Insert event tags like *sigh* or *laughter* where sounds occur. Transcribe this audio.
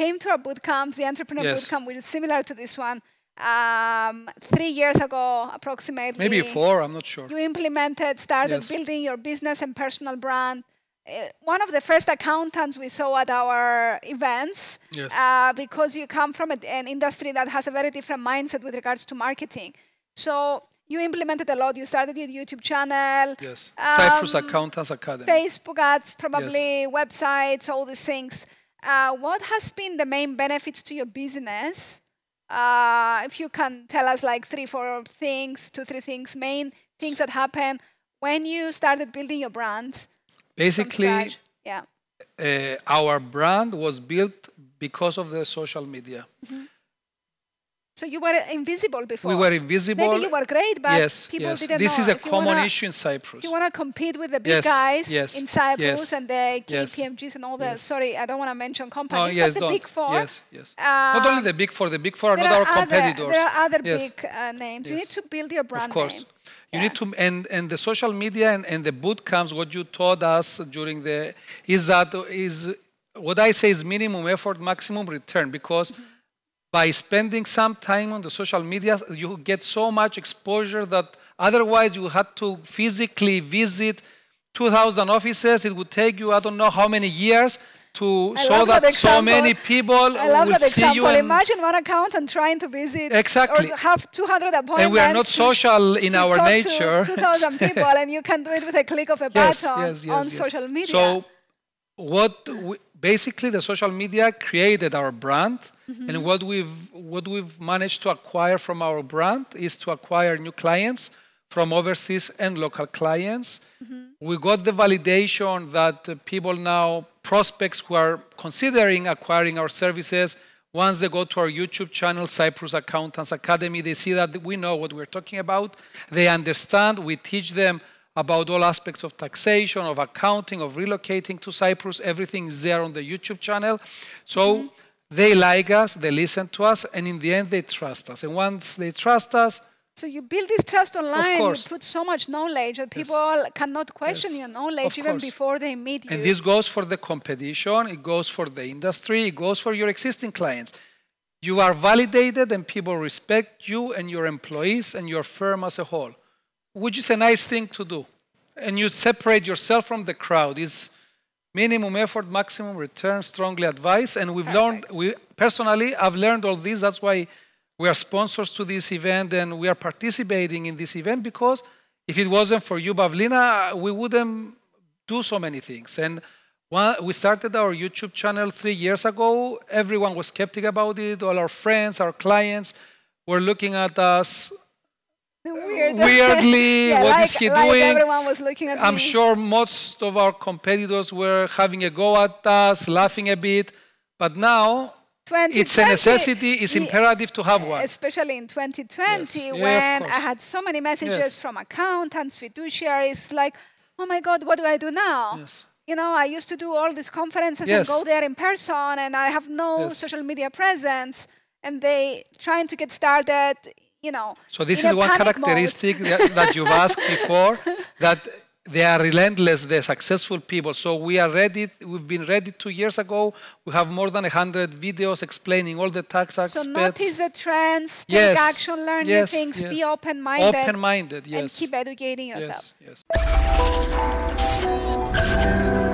came to our boot camps, the entrepreneur Yes. boot camp, which is similar to this one, um, three years ago approximately. Maybe four, I'm not sure. You implemented, started Yes. building your business and personal brand. Uh, one of the first accountants we saw at our events, Yes. uh, because you come from a, an industry that has a very different mindset with regards to marketing. So you implemented a lot. You started your YouTube channel, Yes. Cyprus um, Accountants Academy. Facebook ads, probably websites, all these things. Uh, what has been the main benefits to your business? Uh, if you can tell us like three, four things, two, three things, main things that happened when you started building your brand Basically. Yeah. uh, our brand was built because of the social media. So you were invisible before. We were invisible. Maybe you were great, but yes, people yes. didn't This know. is a If common wanna- issue in Cyprus. You want to compete with the big Yes, guys yes, in Cyprus and the KPMGs and all the, yes. sorry, I don't want to mention no, companies, yes, but the don't. big four. Yes, yes. Not only the big four, the big four are not our other- competitors. There are other big uh, names. You need to build your brand Of course. name. You Yeah. need to, and, and the social media and, and the boot camps, what you taught us during the, is that, is what I say is minimum effort, maximum return, because Mm-hmm. By spending some time on the social media, you get so much exposure that otherwise you had to physically visit 2,000 offices. It would take you, I don't know how many years to I love that, that so many people I love will that see you. example. and- Imagine one accountant trying to visit Exactly. or have 200 appointments. and we are not social in our nature. 2,000 people, and you can do it with a click of a *laughs* button yes, yes, on yes. social media. So, what we, basically the social media created our brand, Mm-hmm. and what we've what we've managed to acquire from our brand is to acquire new clients from overseas and local clients. Mm-hmm. We got the validation that people now prospects who are considering acquiring our services. Once they go to our YouTube channel, Cyprus Accountants Academy, they see that we know what we're talking about. They understand. We teach them about all aspects of taxation, of accounting, of relocating to Cyprus. Everything is there on the YouTube channel. So mm-hmm. they like us, they listen to us, and in the end, they trust us. And once they trust us, So you build this trust online. You course. put so much knowledge that people cannot question Yes. your knowledge Of even course. before they meet you. and this goes for the competition, it goes for the industry, it goes for your existing clients. You are validated, and people respect you and your employees and your firm as a whole, which is a nice thing to do. And you separate yourself from the crowd. It's minimum effort, maximum return, strongly advised. And we've learned, we personally, I've learned all this. That's why we are sponsors to this event and we are participating in this event because if it wasn't for you, Pavlina, we wouldn't do so many things. And one, we started our YouTube channel three years ago. Everyone was skeptical about it. All our friends, our clients were looking at us Weird. weirdly. *laughs* yeah, what like, is he like doing? everyone was looking at I'm me. sure most of our competitors were having a go at us, laughing a bit. But now, it's a necessity, it's yeah, imperative to have one. Especially in 2020, Yes. Yeah, when I had so many messages Yes. from accountants, fiduciaries, like, oh my God, what do I do now? Yes. You know, I used to do all these conferences and go there in person, and I have no social media presence, and they trying to get started. You know, So this is one characteristic that, that you've asked *laughs* before, that they are relentless, they're successful people. So we are ready, we've been ready two years ago. We have more than 100 videos explaining all the tax aspects. So notice the trends, take Yes. action, learn Yes, new things, be open-minded, Open-minded, and keep educating yourself. Yes, yes.